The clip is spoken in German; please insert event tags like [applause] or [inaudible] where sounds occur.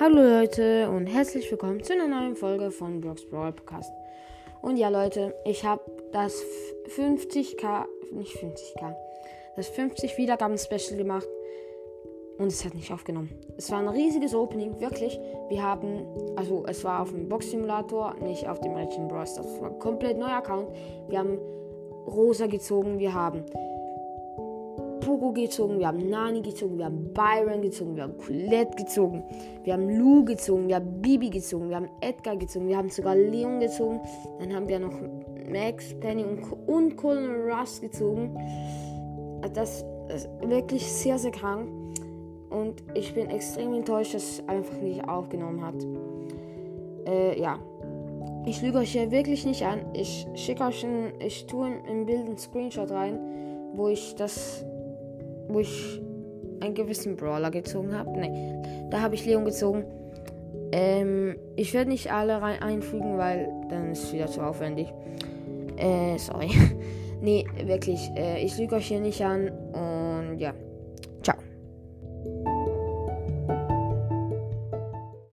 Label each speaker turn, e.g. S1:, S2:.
S1: Hallo Leute und herzlich willkommen zu einer neuen Folge von Brox Brawl Podcast. Und ja Leute, ich habe das 50k, nicht 50k, das 50 Wiedergaben Special gemacht und es hat nicht aufgenommen. Es war ein riesiges Opening, wirklich. Wir haben, also es war auf dem Box Simulator, nicht auf dem Legend Bros. Das war ein komplett neuer Account. Wir haben Rosa gezogen, wir haben Poco gezogen, wir haben Nani gezogen, wir haben Byron gezogen, wir haben Colette gezogen, wir haben Lou gezogen, wir haben Bibi gezogen, wir haben Edgar gezogen, wir haben sogar Leon gezogen, dann haben wir noch Max, Penny und, und Colonel Russ gezogen. Das ist wirklich sehr, sehr krank. Und ich bin extrem enttäuscht, dass es einfach nicht aufgenommen hat. Äh, ja. Ich lüge euch hier wirklich nicht an. Ich schicke euch ein, ich tue im Bild einen Screenshot rein, wo ich das wo ich einen gewissen Brawler gezogen habe. Ne, da habe ich Leon gezogen. Ähm, ich werde nicht alle rein einfügen, weil dann ist es wieder zu aufwendig. Äh, sorry. [laughs] nee, wirklich. Äh, ich lüge euch hier nicht an. Und ja.